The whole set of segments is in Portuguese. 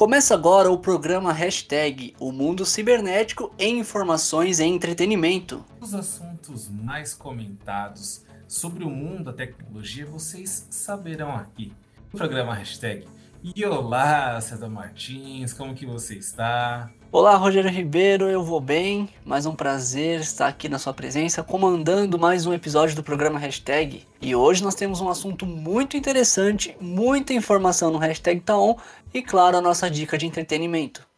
Começa agora o programa Hashtag O Mundo Cibernético em Informações e Entretenimento. Os assuntos mais comentados sobre o mundo da tecnologia vocês saberão aqui. No programa Hashtag. E olá, César Martins, como que você está? Olá, Rogério Ribeiro, eu vou bem. Mais um prazer estar aqui na sua presença, comandando mais um episódio do programa Hashtag. E hoje nós temos um assunto muito interessante, muita informação no Hashtag Taon e, claro, a nossa dica de entretenimento.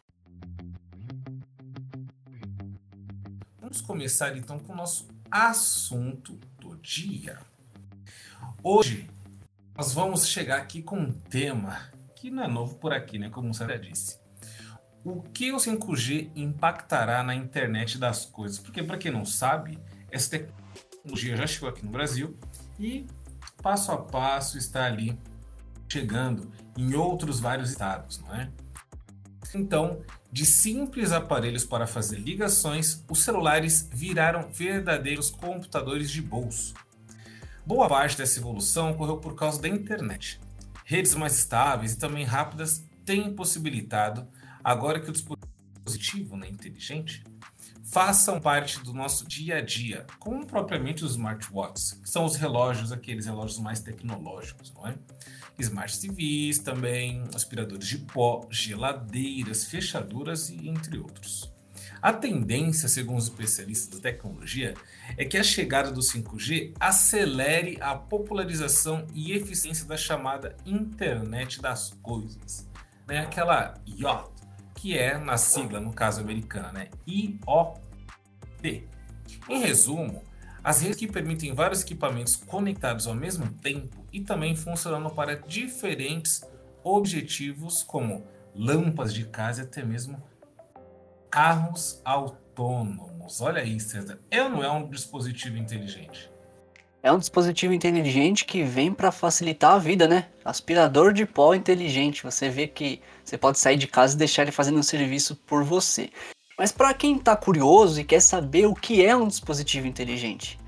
Vamos começar então com o nosso assunto do dia. Hoje nós vamos chegar aqui com um tema que não é novo por aqui, né? Como você já disse o que o 5G impactará na internet das coisas? Porque, para quem não sabe, essa tecnologia já chegou aqui no Brasil e passo a passo está ali chegando em outros vários estados, não é? Então, de simples aparelhos para fazer ligações, os celulares viraram verdadeiros computadores de bolso. Boa parte dessa evolução ocorreu por causa da internet. Redes mais estáveis e também rápidas têm possibilitado agora que o dispositivo né, inteligente façam parte do nosso dia a dia, como propriamente os smartwatches, que são os relógios, aqueles relógios mais tecnológicos, não é? Smart TVs também, aspiradores de pó, geladeiras, fechaduras e entre outros. A tendência, segundo os especialistas da tecnologia, é que a chegada do 5G acelere a popularização e eficiência da chamada internet das coisas, né? Aquela IoT, que é na sigla, no caso americana, né? IoT. Em resumo, as redes que permitem vários equipamentos conectados ao mesmo tempo e também funcionando para diferentes objetivos, como lâmpadas de casa e até mesmo carros autônomos. Olha aí, César. É ou não é um dispositivo inteligente? É um dispositivo inteligente que vem para facilitar a vida, né? Aspirador de pó inteligente. Você vê que você pode sair de casa e deixar ele fazendo um serviço por você. Mas para quem está curioso e quer saber o que é um dispositivo inteligente,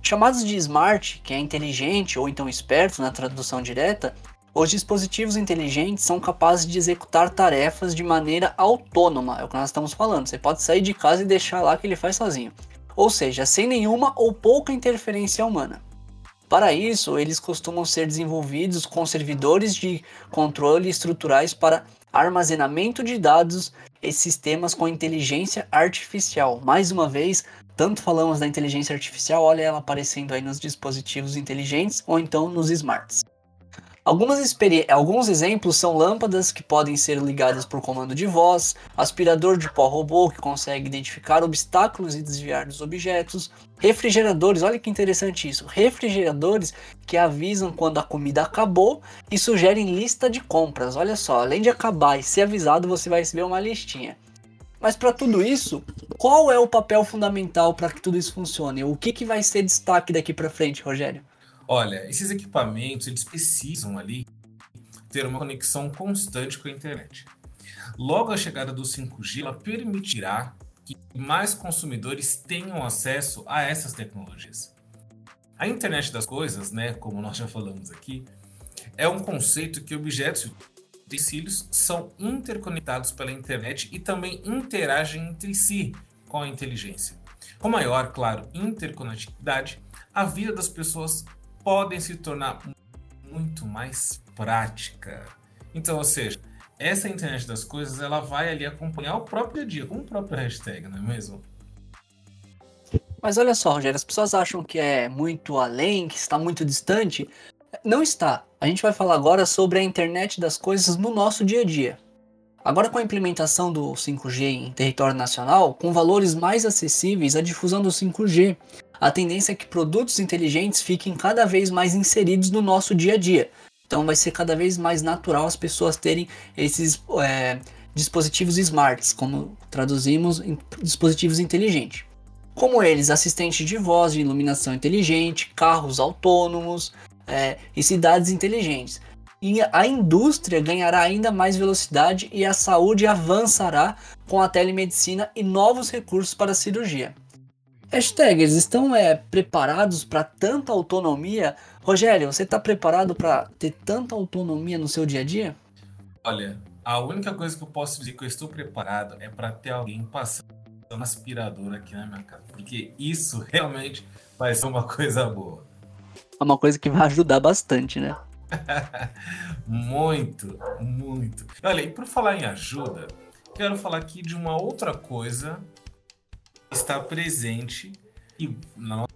chamados de smart, que é inteligente ou então esperto na tradução direta, os dispositivos inteligentes são capazes de executar tarefas de maneira autônoma, é o que nós estamos falando. Você pode sair de casa e deixar lá que ele faz sozinho ou seja, sem nenhuma ou pouca interferência humana. Para isso, eles costumam ser desenvolvidos com servidores de controle estruturais para armazenamento de dados e sistemas com inteligência artificial. Mais uma vez, tanto falamos da inteligência artificial, olha ela aparecendo aí nos dispositivos inteligentes ou então nos smarts. Algumas alguns exemplos são lâmpadas que podem ser ligadas por comando de voz, aspirador de pó robô que consegue identificar obstáculos e desviar dos objetos, refrigeradores, olha que interessante isso, refrigeradores que avisam quando a comida acabou e sugerem lista de compras. Olha só, além de acabar e ser avisado, você vai receber uma listinha. Mas para tudo isso, qual é o papel fundamental para que tudo isso funcione? O que, que vai ser destaque daqui para frente, Rogério? Olha, esses equipamentos eles precisam ali ter uma conexão constante com a internet. Logo a chegada do 5G ela permitirá que mais consumidores tenham acesso a essas tecnologias. A internet das coisas, né, como nós já falamos aqui, é um conceito que objetos e utensílios são interconectados pela internet e também interagem entre si com a inteligência. Com maior, claro, interconectividade, a vida das pessoas podem se tornar muito mais prática. Então, ou seja, essa internet das coisas ela vai ali acompanhar o próprio dia, com o próprio hashtag, não é mesmo? Mas olha só, Rogério, as pessoas acham que é muito além, que está muito distante. Não está. A gente vai falar agora sobre a internet das coisas no nosso dia a dia. Agora, com a implementação do 5G em território nacional, com valores mais acessíveis, a difusão do 5G a tendência é que produtos inteligentes fiquem cada vez mais inseridos no nosso dia a dia. Então vai ser cada vez mais natural as pessoas terem esses é, dispositivos smarts, como traduzimos em dispositivos inteligentes. Como eles, assistentes de voz, de iluminação inteligente, carros autônomos é, e cidades inteligentes. E a indústria ganhará ainda mais velocidade e a saúde avançará com a telemedicina e novos recursos para a cirurgia. Hashtags estão é, preparados para tanta autonomia? Rogério, você está preparado para ter tanta autonomia no seu dia a dia? Olha, a única coisa que eu posso dizer que eu estou preparado é para ter alguém passando um aspirador aqui na minha casa. Porque isso realmente vai ser uma coisa boa. É uma coisa que vai ajudar bastante, né? muito, muito. Olha, e por falar em ajuda, quero falar aqui de uma outra coisa está presente e na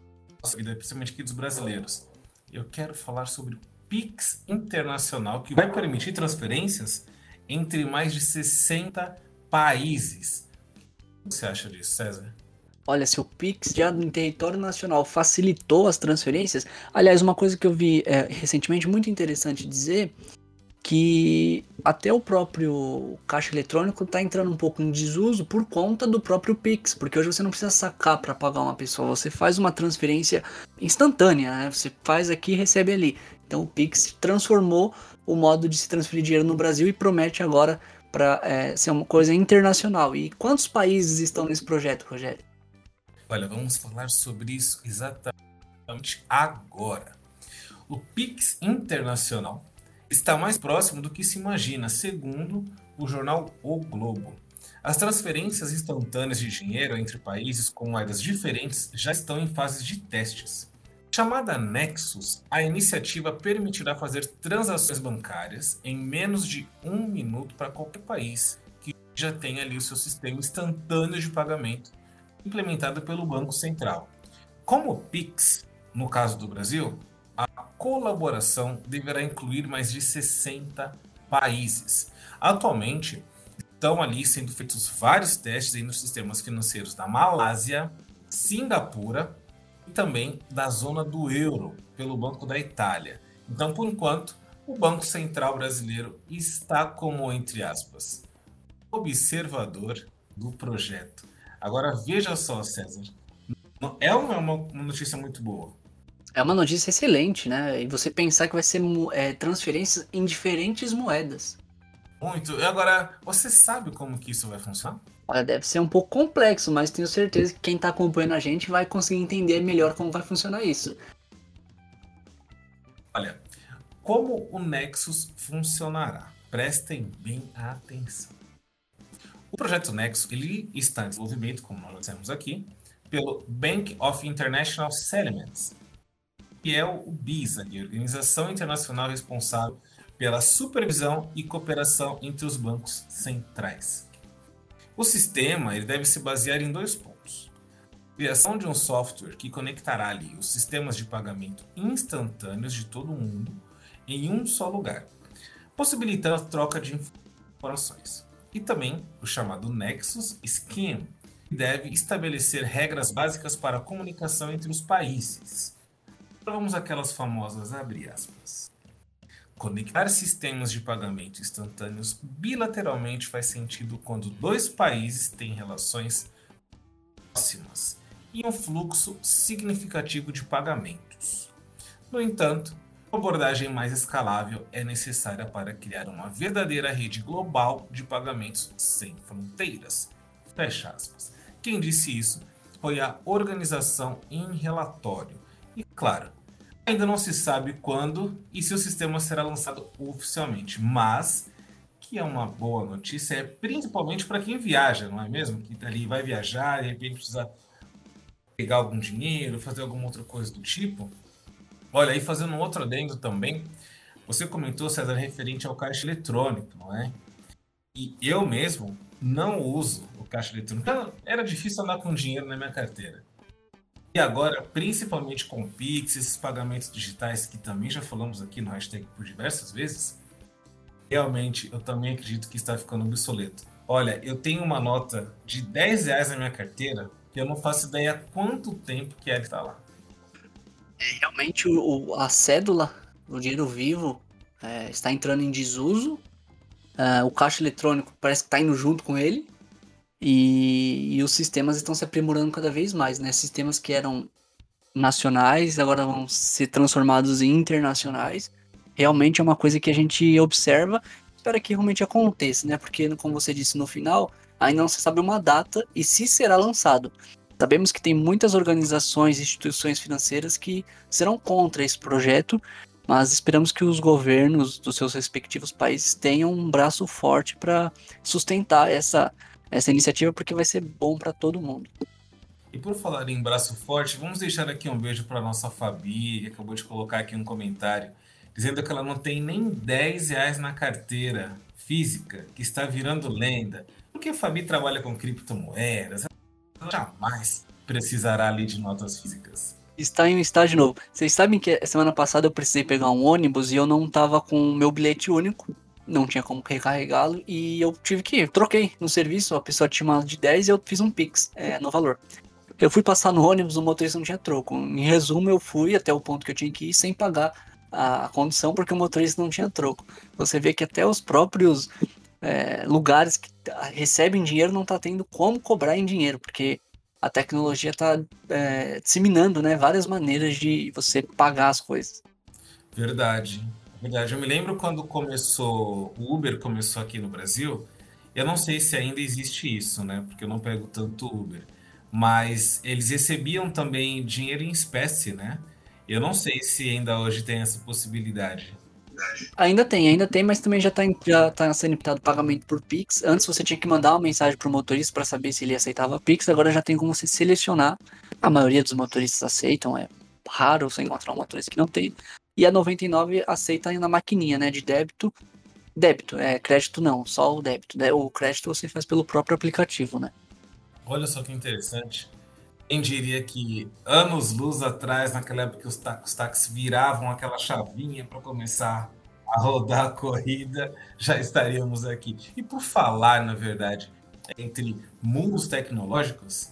nossa vida, principalmente aqui dos brasileiros. Eu quero falar sobre o Pix Internacional, que vai permitir transferências entre mais de 60 países. O que você acha disso, César? Olha, se o Pix já em território nacional facilitou as transferências, aliás, uma coisa que eu vi é, recentemente muito interessante dizer que até o próprio caixa eletrônico está entrando um pouco em desuso por conta do próprio Pix, porque hoje você não precisa sacar para pagar uma pessoa, você faz uma transferência instantânea, né? Você faz aqui e recebe ali. Então o Pix transformou o modo de se transferir dinheiro no Brasil e promete agora para é, ser uma coisa internacional. E quantos países estão nesse projeto, Rogério? Olha, vamos falar sobre isso exatamente agora. O Pix Internacional está mais próximo do que se imagina, segundo o jornal O Globo. As transferências instantâneas de dinheiro entre países com moedas diferentes já estão em fases de testes. Chamada Nexus, a iniciativa permitirá fazer transações bancárias em menos de um minuto para qualquer país que já tenha ali o seu sistema instantâneo de pagamento implementado pelo Banco Central. Como o PIX, no caso do Brasil, colaboração deverá incluir mais de 60 países. Atualmente, estão ali sendo feitos vários testes nos sistemas financeiros da Malásia, Singapura e também da zona do euro, pelo Banco da Itália. Então, por enquanto, o Banco Central Brasileiro está como, entre aspas, observador do projeto. Agora, veja só, César. É uma, uma notícia muito boa. É uma notícia excelente, né? E você pensar que vai ser é, transferências em diferentes moedas. Muito. E agora, você sabe como que isso vai funcionar? Olha, deve ser um pouco complexo, mas tenho certeza que quem está acompanhando a gente vai conseguir entender melhor como vai funcionar isso. Olha, como o Nexus funcionará? Prestem bem atenção. O projeto Nexus ele está em desenvolvimento, como nós dissemos aqui, pelo Bank of International Settlements, que é o BISA, a organização internacional responsável pela supervisão e cooperação entre os bancos centrais. O sistema ele deve se basear em dois pontos. Criação de um software que conectará ali os sistemas de pagamento instantâneos de todo mundo em um só lugar, possibilitando a troca de informações. E também o chamado Nexus Scheme, que deve estabelecer regras básicas para a comunicação entre os países vamos aquelas famosas abre aspas. Conectar sistemas de pagamento instantâneos bilateralmente faz sentido quando dois países têm relações próximas e um fluxo significativo de pagamentos. No entanto, uma abordagem mais escalável é necessária para criar uma verdadeira rede global de pagamentos sem fronteiras. Fecha aspas. Quem disse isso foi a organização em relatório. E claro, Ainda não se sabe quando e se o sistema será lançado oficialmente, mas que é uma boa notícia, é principalmente para quem viaja, não é mesmo? Que ali vai viajar, de repente precisa pegar algum dinheiro, fazer alguma outra coisa do tipo. Olha, aí fazendo um outro adendo também, você comentou, César, referente ao caixa eletrônico, não é? E eu mesmo não uso o caixa eletrônico. Era difícil andar com dinheiro na minha carteira. E agora, principalmente com o Pix, esses pagamentos digitais que também já falamos aqui no hashtag por diversas vezes, realmente eu também acredito que está ficando obsoleto. Olha, eu tenho uma nota de 10 reais na minha carteira que eu não faço ideia quanto tempo que ela está lá. É, realmente o, a cédula, o dinheiro vivo, é, está entrando em desuso. É, o caixa eletrônico parece que está indo junto com ele. E, e, os sistemas estão se aprimorando cada vez mais, né? Sistemas que eram nacionais agora vão ser transformados em internacionais. Realmente é uma coisa que a gente observa, espera que realmente aconteça, né? Porque, como você disse no final, ainda não se sabe uma data e se será lançado. Sabemos que tem muitas organizações e instituições financeiras que serão contra esse projeto, Mas esperamos que os governos dos seus respectivos países tenham um braço forte para sustentar essa, essa iniciativa, porque vai ser bom para todo mundo. E por falar em braço forte, vamos deixar aqui um beijo para nossa Fabi, que acabou de colocar aqui um comentário, dizendo que ela não tem nem 10 reais na carteira física, que está virando lenda, porque a Fabi trabalha com criptomoedas, ela jamais precisará ali de notas físicas. Está em um estágio novo. Vocês sabem que semana passada eu precisei pegar um ônibus e eu não estava com o meu bilhete único não tinha como recarregá-lo e eu tive que ir. Troquei no serviço, a pessoa tinha uma de 10 e eu fiz um Pix é, no valor. Eu fui passar no ônibus, o motorista não tinha troco. Em resumo, eu fui até o ponto que eu tinha que ir sem pagar a, condição porque o motorista não tinha troco. Você vê que até os próprios é, lugares que recebem dinheiro não tá tendo como cobrar em dinheiro, porque a tecnologia está é, disseminando né, várias maneiras de você pagar as coisas. Verdade. Verdade. Eu me lembro quando começou, o Uber começou aqui no Brasil. Eu não sei se ainda existe isso, né? Porque eu não pego tanto Uber mas eles recebiam também dinheiro em espécie, né? Eu não sei se ainda hoje tem essa possibilidade. Ainda tem, ainda tem, mas também já está já tá sendo imputado pagamento por Pix. Antes você tinha que mandar uma mensagem para o motorista para saber se ele aceitava Pix, agora já tem como você selecionar. A maioria dos motoristas aceitam, é raro você encontrar um motorista que não tem. E a 99 aceita na maquininha, né, de débito. Débito, é crédito não, só o débito. Né? O crédito você faz pelo próprio aplicativo, né? Olha só que interessante. Quem diria que anos luz atrás, naquela época que os, táxis viravam aquela chavinha para começar a rodar a corrida, já estaríamos aqui. E por falar, na verdade, entre mundos tecnológicos,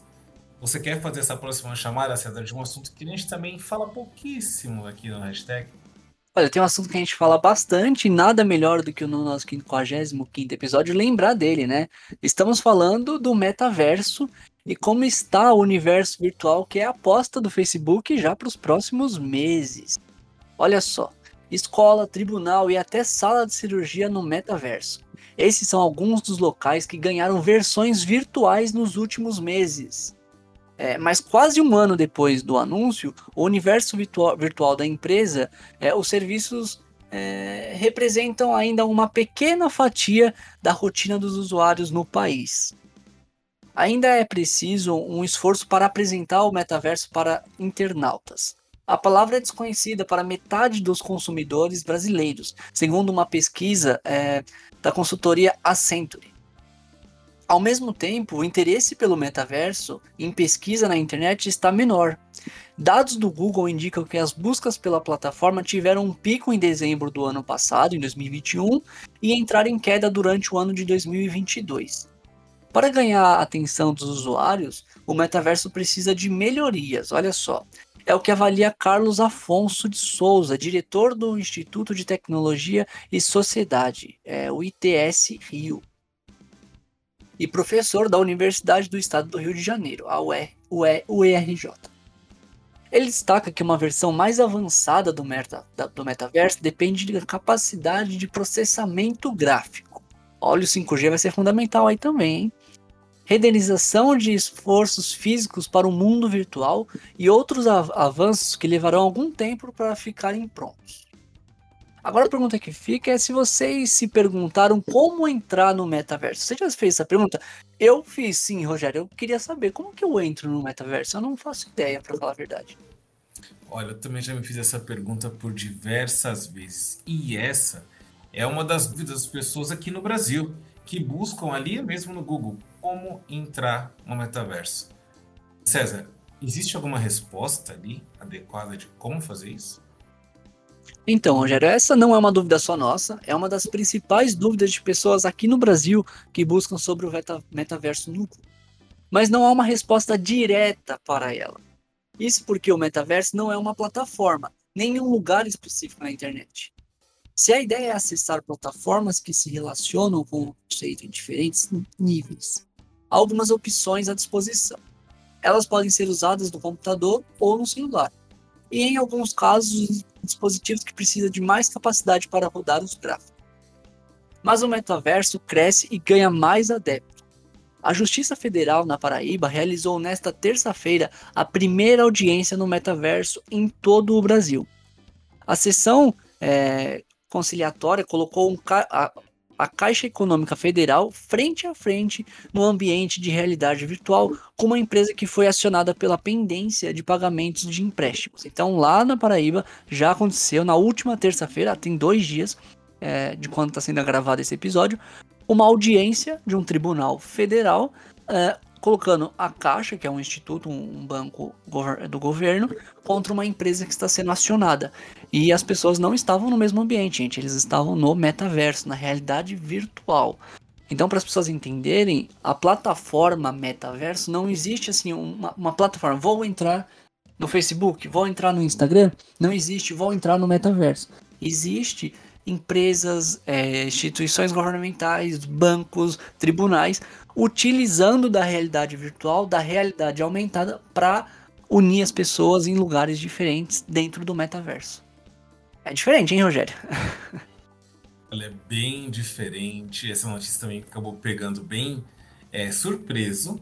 você quer fazer essa próxima chamada, César, de um assunto que a gente também fala pouquíssimo aqui no hashtag? Olha, tem um assunto que a gente fala bastante, nada melhor do que no nosso 55 episódio lembrar dele, né? Estamos falando do metaverso e como está o universo virtual, que é a aposta do Facebook já para os próximos meses. Olha só, escola, tribunal e até sala de cirurgia no metaverso. Esses são alguns dos locais que ganharam versões virtuais nos últimos meses. É, mas quase um ano depois do anúncio, o universo virtual, virtual da empresa, é, os serviços é, representam ainda uma pequena fatia da rotina dos usuários no país. Ainda é preciso um esforço para apresentar o metaverso para internautas. A palavra é desconhecida para metade dos consumidores brasileiros, segundo uma pesquisa é, da consultoria Accenture. Ao mesmo tempo, o interesse pelo metaverso em pesquisa na internet está menor. Dados do Google indicam que as buscas pela plataforma tiveram um pico em dezembro do ano passado, em 2021, e entraram em queda durante o ano de 2022. Para ganhar a atenção dos usuários, o metaverso precisa de melhorias. Olha só, é o que avalia Carlos Afonso de Souza, diretor do Instituto de Tecnologia e Sociedade, é, o ITS Rio e professor da Universidade do Estado do Rio de Janeiro, a UE, UE, UERJ. Ele destaca que uma versão mais avançada do, meta, do metaverso depende da capacidade de processamento gráfico. Olha, o 5G vai ser fundamental aí também, hein? Renderização de esforços físicos para o mundo virtual e outros avanços que levarão algum tempo para ficarem prontos. Agora a pergunta que fica é se vocês se perguntaram como entrar no metaverso. Você já fez essa pergunta? Eu fiz sim, Rogério. Eu queria saber como que eu entro no metaverso. Eu não faço ideia, para falar a verdade. Olha, eu também já me fiz essa pergunta por diversas vezes. E essa é uma das dúvidas das pessoas aqui no Brasil, que buscam ali mesmo no Google como entrar no metaverso. César, existe alguma resposta ali adequada de como fazer isso? Então, Rogério, essa não é uma dúvida só nossa, é uma das principais dúvidas de pessoas aqui no Brasil que buscam sobre o metaverso no Google. Mas não há uma resposta direta para ela. Isso porque o metaverso não é uma plataforma, nem um lugar específico na internet. Se a ideia é acessar plataformas que se relacionam com o conceito em diferentes níveis, há algumas opções à disposição. Elas podem ser usadas no computador ou no celular e em alguns casos dispositivos que precisam de mais capacidade para rodar os gráficos. Mas o metaverso cresce e ganha mais adeptos. A Justiça Federal na Paraíba realizou nesta terça-feira a primeira audiência no metaverso em todo o Brasil. A sessão é, conciliatória colocou um, a, Caixa Econômica Federal frente a frente no ambiente de realidade virtual com uma empresa que foi acionada pela pendência de pagamentos de empréstimos. Então, lá na Paraíba, já aconteceu na última terça-feira, tem dois dias é, de quando está sendo gravado esse episódio, uma audiência de um tribunal federal é, colocando a Caixa, que é um instituto, um banco do governo, contra uma empresa que está sendo acionada. E as pessoas não estavam no mesmo ambiente, gente, eles estavam no metaverso, na realidade virtual. Então, para as pessoas entenderem, a plataforma metaverso não existe assim uma, uma plataforma. Vou entrar no Facebook, vou entrar no Instagram, não existe. Vou entrar no metaverso. Existe empresas, é, instituições governamentais, bancos, tribunais, utilizando da realidade virtual, da realidade aumentada, para unir as pessoas em lugares diferentes dentro do metaverso. É diferente, hein, Rogério? Ela é bem diferente. Essa notícia também acabou pegando bem é, surpreso.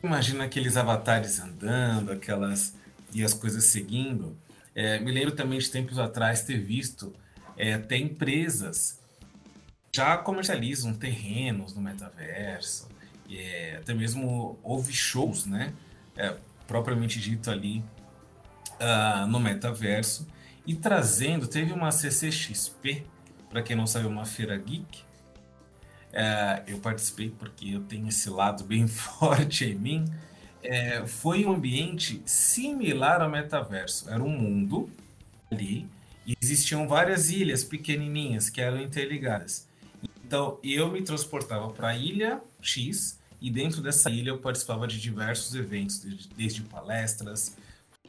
Imagina aqueles avatares andando, aquelas e as coisas seguindo. É, me lembro também de tempos atrás ter visto é, até empresas já comercializam terrenos no metaverso, é, até mesmo houve shows, né? É, propriamente dito ali uh, no metaverso, e trazendo, teve uma CCXP, para quem não sabe, uma feira geek. É, eu participei porque eu tenho esse lado bem forte em mim. É, foi um ambiente similar ao metaverso. Era um mundo ali e existiam várias ilhas pequenininhas que eram interligadas. Então eu me transportava para a ilha X e dentro dessa ilha eu participava de diversos eventos, desde palestras,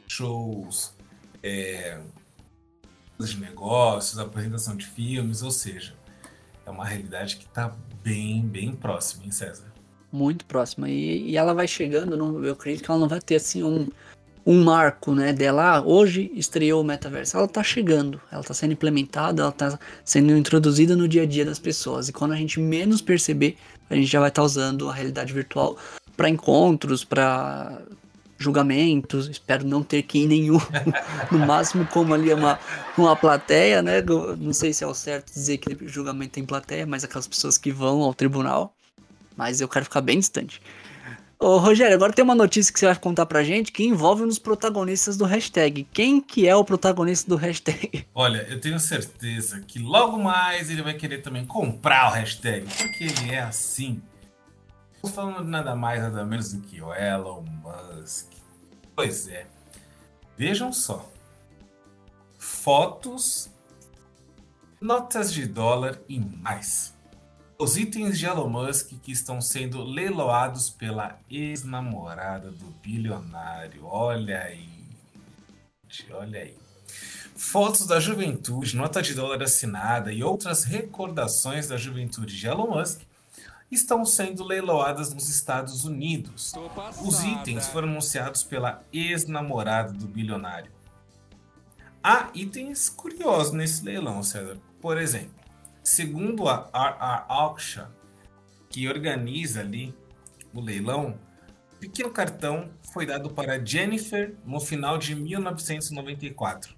shows, é, de negócios, apresentação de filmes, ou seja, é uma realidade que está bem, bem próxima, hein, César? Muito próxima. E, e ela vai chegando, não, eu acredito que ela não vai ter assim um um marco, né, dela, ah, hoje estreou o metaverso. Ela está chegando, ela está sendo implementada, ela está sendo introduzida no dia a dia das pessoas. E quando a gente menos perceber, a gente já vai estar tá usando a realidade virtual para encontros, para julgamentos. Espero não ter que ir nenhum. no máximo, como ali é uma, uma plateia, né? Não sei se é o certo dizer que julgamento tem plateia, mas aquelas pessoas que vão ao tribunal. Mas eu quero ficar bem distante. Ô, Rogério, agora tem uma notícia que você vai contar pra gente que envolve um dos protagonistas do hashtag. Quem que é o protagonista do hashtag? Olha, eu tenho certeza que logo mais ele vai querer também comprar o hashtag, porque ele é assim. Falando de nada mais, nada menos do que o Elon Musk. Pois é. Vejam só. Fotos, notas de dólar e mais os itens de Elon Musk que estão sendo leiloados pela ex-namorada do bilionário. Olha aí. Olha aí. Fotos da juventude, nota de dólar assinada e outras recordações da juventude de Elon Musk estão sendo leiloadas nos Estados Unidos. Os itens foram anunciados pela ex-namorada do bilionário. Há itens curiosos nesse leilão, César. Por exemplo, Segundo a RR Auction, que organiza ali o leilão, o pequeno cartão foi dado para Jennifer no final de 1994.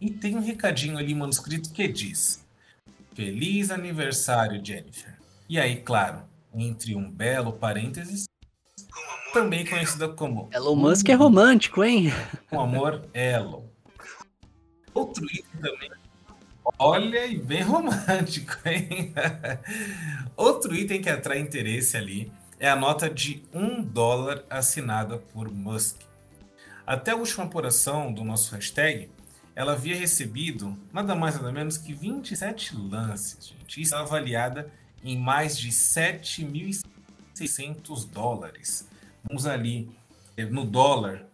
E tem um recadinho ali manuscrito que diz: Feliz aniversário, Jennifer. E aí, claro, entre um belo parênteses, também conhecida como Elon Musk é romântico, hein? Com amor, Elon. Outro item também Olha, e bem romântico, hein? Outro item que atrai interesse ali é a nota de um dólar assinada por Musk. Até a última apuração do nosso hashtag, ela havia recebido nada mais nada menos que 27 lances, gente. Isso é avaliada em mais de 7.600 dólares. Vamos ali eh, no dólar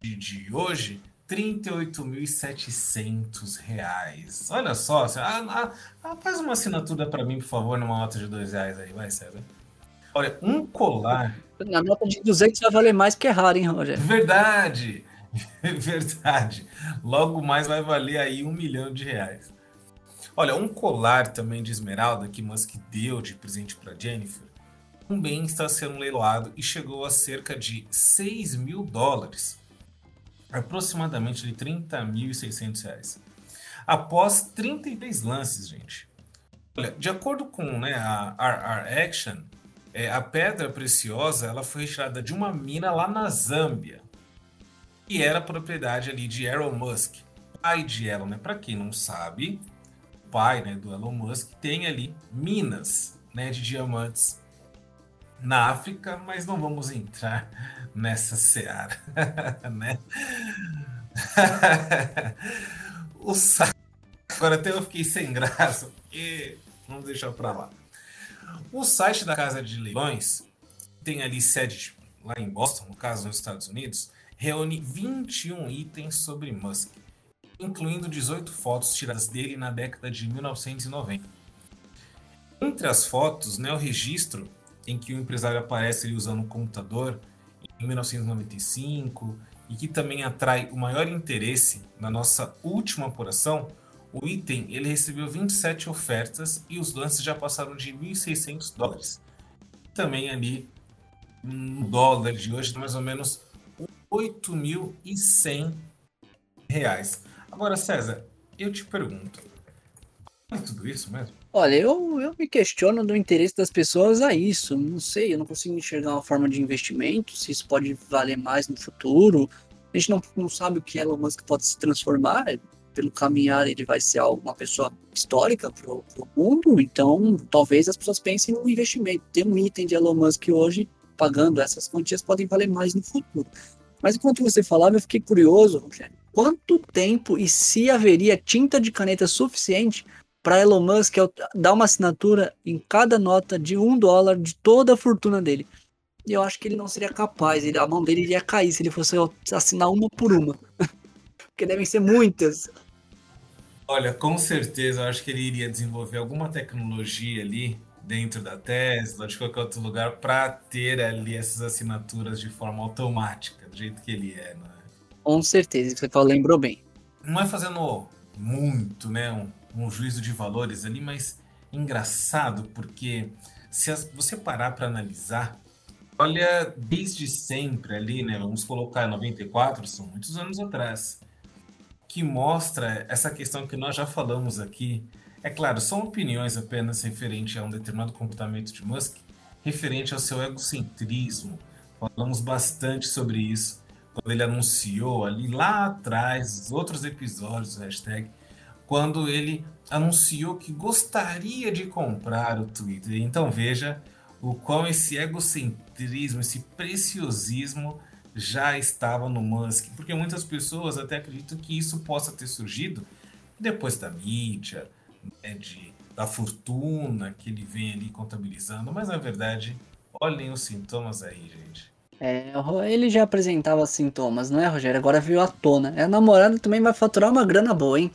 de, de hoje, 38.700 reais. Olha só, ah, ah, ah, faz uma assinatura para mim, por favor, numa nota de dois reais aí, vai, César. Olha, um colar... Na nota de 200 vai valer mais que é raro, hein, Rogério? Verdade, verdade. Logo mais vai valer aí um milhão de reais. Olha, um colar também de esmeralda que Musk deu de presente para Jennifer também está sendo leiloado e chegou a cerca de 6 mil dólares aproximadamente de 30.600 reais. após 33 lances, gente. Olha, de acordo com né, a RR Action, é, a pedra preciosa ela foi retirada de uma mina lá na Zâmbia e era propriedade ali de Elon Musk, pai de Elon, né? Para quem não sabe, pai né, do Elon Musk tem ali minas né, de diamantes na África, mas não vamos entrar nessa seara, né? o Agora até eu fiquei sem graça, porque vamos deixar para lá. O site da Casa de Leilões tem ali sede lá em Boston, no caso nos Estados Unidos, reúne 21 itens sobre Musk, incluindo 18 fotos tiradas dele na década de 1990. Entre as fotos, né, o registro em que o empresário aparece ele usando um computador em 1995 e que também atrai o maior interesse na nossa última apuração, o item ele recebeu 27 ofertas e os lances já passaram de 1.600 dólares. Também ali, um dólar de hoje, mais ou menos 8.100 reais. Agora, César, eu te pergunto, é tudo isso mesmo? Olha, eu, eu me questiono do interesse das pessoas a isso. Não sei, eu não consigo enxergar uma forma de investimento, se isso pode valer mais no futuro. A gente não, não sabe o que Elon Musk pode se transformar. Pelo caminhar, ele vai ser uma pessoa histórica para o mundo. Então, talvez as pessoas pensem no investimento. Ter um item de Elon Musk hoje, pagando essas quantias, podem valer mais no futuro. Mas enquanto você falava, eu fiquei curioso, Rogério. Quanto tempo e se haveria tinta de caneta suficiente para Elon Musk dar uma assinatura em cada nota de um dólar de toda a fortuna dele. E eu acho que ele não seria capaz, a mão dele iria cair se ele fosse assinar uma por uma. Porque devem ser muitas. Olha, com certeza, eu acho que ele iria desenvolver alguma tecnologia ali dentro da Tesla, de qualquer outro lugar, para ter ali essas assinaturas de forma automática, do jeito que ele é, né? Com certeza, você falou, lembrou bem. Não é fazendo muito, né, um um juízo de valores ali, mas engraçado porque se você parar para analisar, olha, desde sempre ali, né, vamos colocar 94, são muitos anos atrás, que mostra essa questão que nós já falamos aqui. É claro, são opiniões apenas referente a um determinado comportamento de Musk, referente ao seu egocentrismo. Falamos bastante sobre isso quando ele anunciou ali lá atrás, os outros episódios do hashtag, quando ele anunciou que gostaria de comprar o Twitter. Então veja o quão esse egocentrismo, esse preciosismo já estava no Musk, porque muitas pessoas até acreditam que isso possa ter surgido depois da mídia, né, de, da fortuna que ele vem ali contabilizando, mas na verdade, olhem os sintomas aí, gente. É, ele já apresentava sintomas, não é, Rogério? Agora veio à tona. A namorada também vai faturar uma grana boa, hein?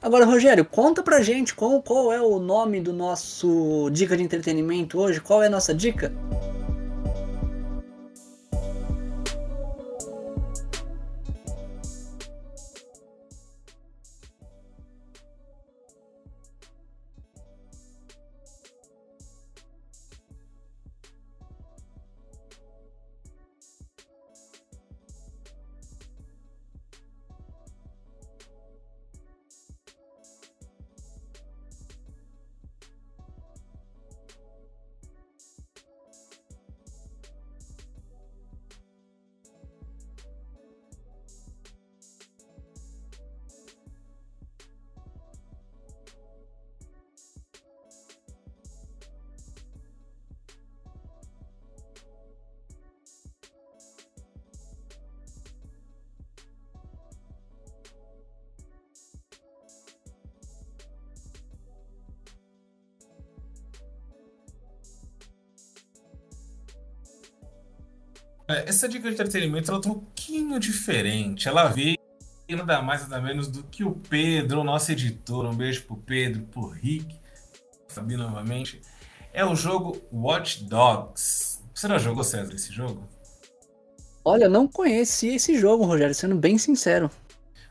Agora, Rogério, conta pra gente qual, qual é o nome do nosso dica de entretenimento hoje? Qual é a nossa dica? Essa dica de entretenimento ela tá um pouquinho diferente. Ela veio nada mais nada menos do que o Pedro, o nosso editor. Um beijo pro Pedro, pro Rick, Fabi novamente. É o jogo Watch Dogs. Você já jogou, César, esse jogo? Olha, não conheci esse jogo, Rogério, sendo bem sincero.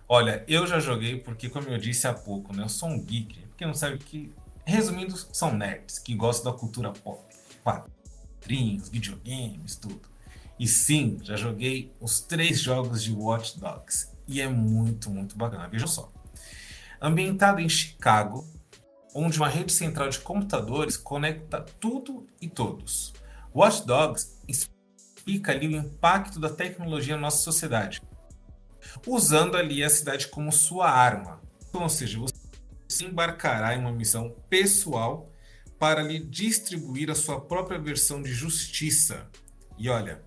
Olha, eu já joguei porque, como eu disse há pouco, né, eu sou um geek. Quem não sabe que, resumindo, são nerds que gostam da cultura pop. Quadrinhos, videogames, tudo. E sim, já joguei os três jogos de Watch Dogs. E é muito, muito bacana. Veja só. ambientado em Chicago, onde uma rede central de computadores conecta tudo e todos. Watch Dogs explica ali o impacto da tecnologia na nossa sociedade, usando ali a cidade como sua arma. Então, ou seja, você embarcará em uma missão pessoal para lhe distribuir a sua própria versão de justiça. E olha,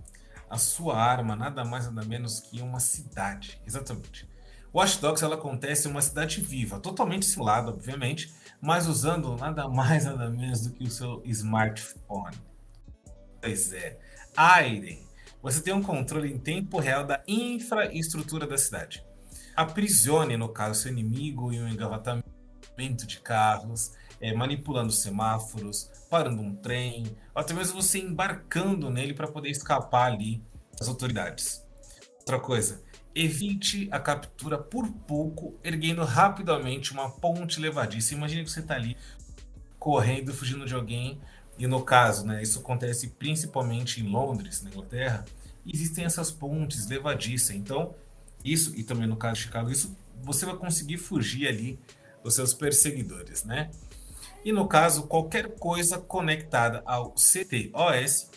a sua arma nada mais nada menos que uma cidade. Exatamente. Watch Dogs ela acontece em uma cidade viva, totalmente simulada, obviamente, mas usando nada mais nada menos do que o seu smartphone. Pois é. Aiden, você tem um controle em tempo real da infraestrutura da cidade. Aprisione, no caso, seu inimigo em um engavatamento de carros, é, manipulando semáforos, parando um trem, até mesmo você embarcando nele para poder escapar ali das autoridades. Outra coisa, evite a captura por pouco, erguendo rapidamente uma ponte levadiça. Imagine que você está ali correndo, fugindo de alguém, e no caso, né, isso acontece principalmente em Londres, na Inglaterra, existem essas pontes levadiças. Então, isso, e também no caso de Chicago, isso você vai conseguir fugir ali dos seus perseguidores, né? E no caso, qualquer coisa conectada ao CTOS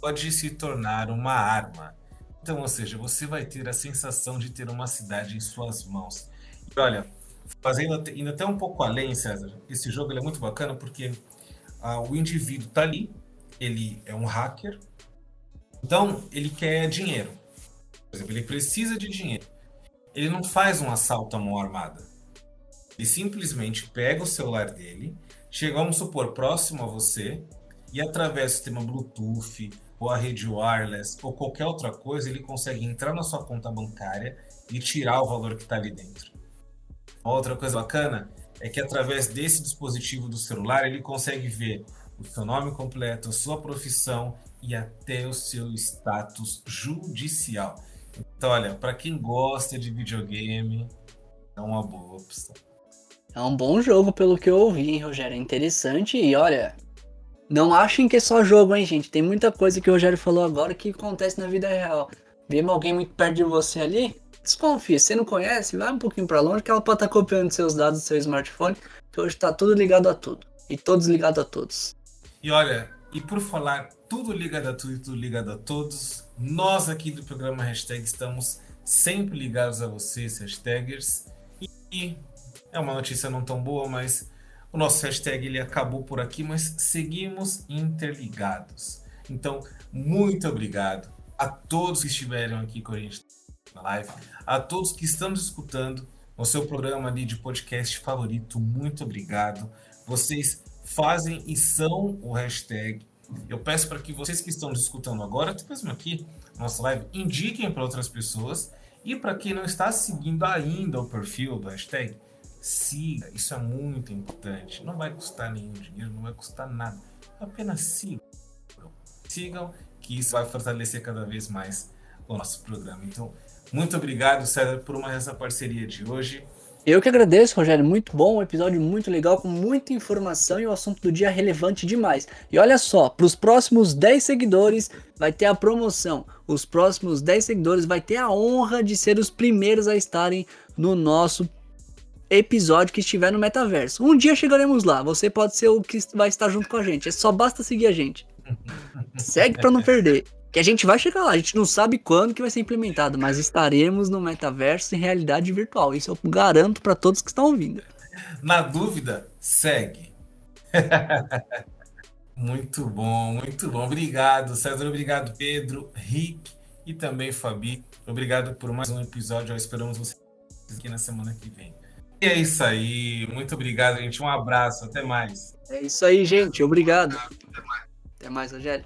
pode se tornar uma arma. Então, ou seja, você vai ter a sensação de ter uma cidade em suas mãos. E olha, fazendo indo até um pouco além, César, esse jogo é muito bacana porque ah, o indivíduo está ali, ele é um hacker, então ele quer dinheiro. Por exemplo, ele precisa de dinheiro. Ele não faz um assalto à mão armada. Ele simplesmente pega o celular dele, chega, vamos supor, próximo a você, e através do sistema Bluetooth, ou a rede wireless, ou qualquer outra coisa, ele consegue entrar na sua conta bancária e tirar o valor que está ali dentro. outra coisa bacana é que através desse dispositivo do celular ele consegue ver o seu nome completo, a sua profissão e até o seu status judicial. Então, olha, para quem gosta de videogame, é uma boa opção. É um bom jogo, pelo que eu ouvi, hein, Rogério? É interessante e olha, não achem que é só jogo, hein, gente? Tem muita coisa que o Rogério falou agora que acontece na vida real. Vemos alguém muito perto de você ali, desconfia. Se não conhece, vai um pouquinho para longe que ela pode estar tá copiando seus dados do seu smartphone, que hoje está tudo ligado a tudo. E todos ligados a todos. E olha, e por falar tudo ligado a tudo e tudo ligado a todos, nós aqui do programa Hashtag estamos sempre ligados a vocês, hashtagers. E é uma notícia não tão boa, mas o nosso hashtag ele acabou por aqui, mas seguimos interligados. Então, muito obrigado a todos que estiveram aqui com a gente na live, a todos que estão escutando no seu programa ali de podcast favorito. Muito obrigado. Vocês fazem e são o hashtag. Eu peço para que vocês que estão escutando agora, até mesmo aqui, nossa live, indiquem para outras pessoas. E para quem não está seguindo ainda o perfil do hashtag, siga. Isso é muito importante. Não vai custar nenhum dinheiro, não vai custar nada. Apenas sigam. Sigam, que isso vai fortalecer cada vez mais o nosso programa. Então, muito obrigado, César, por mais essa parceria de hoje. Eu que agradeço, Rogério. Muito bom, um episódio muito legal, com muita informação e o assunto do dia relevante demais. E olha só, para os próximos 10 seguidores vai ter a promoção. Os próximos 10 seguidores vai ter a honra de ser os primeiros a estarem no nosso episódio que estiver no metaverso. Um dia chegaremos lá. Você pode ser o que vai estar junto com a gente. É só basta seguir a gente. Segue para não perder. Que a gente vai chegar lá. A gente não sabe quando que vai ser implementado, mas estaremos no metaverso em realidade virtual. Isso eu garanto para todos que estão ouvindo. Na dúvida, segue. muito bom, muito bom. Obrigado, César. Obrigado, Pedro, Rick e também Fabi. Obrigado por mais um episódio. esperamos vocês aqui na semana que vem. E é isso aí. Muito obrigado, gente. Um abraço. Até mais. É isso aí, gente. Obrigado. Até mais, Rogério.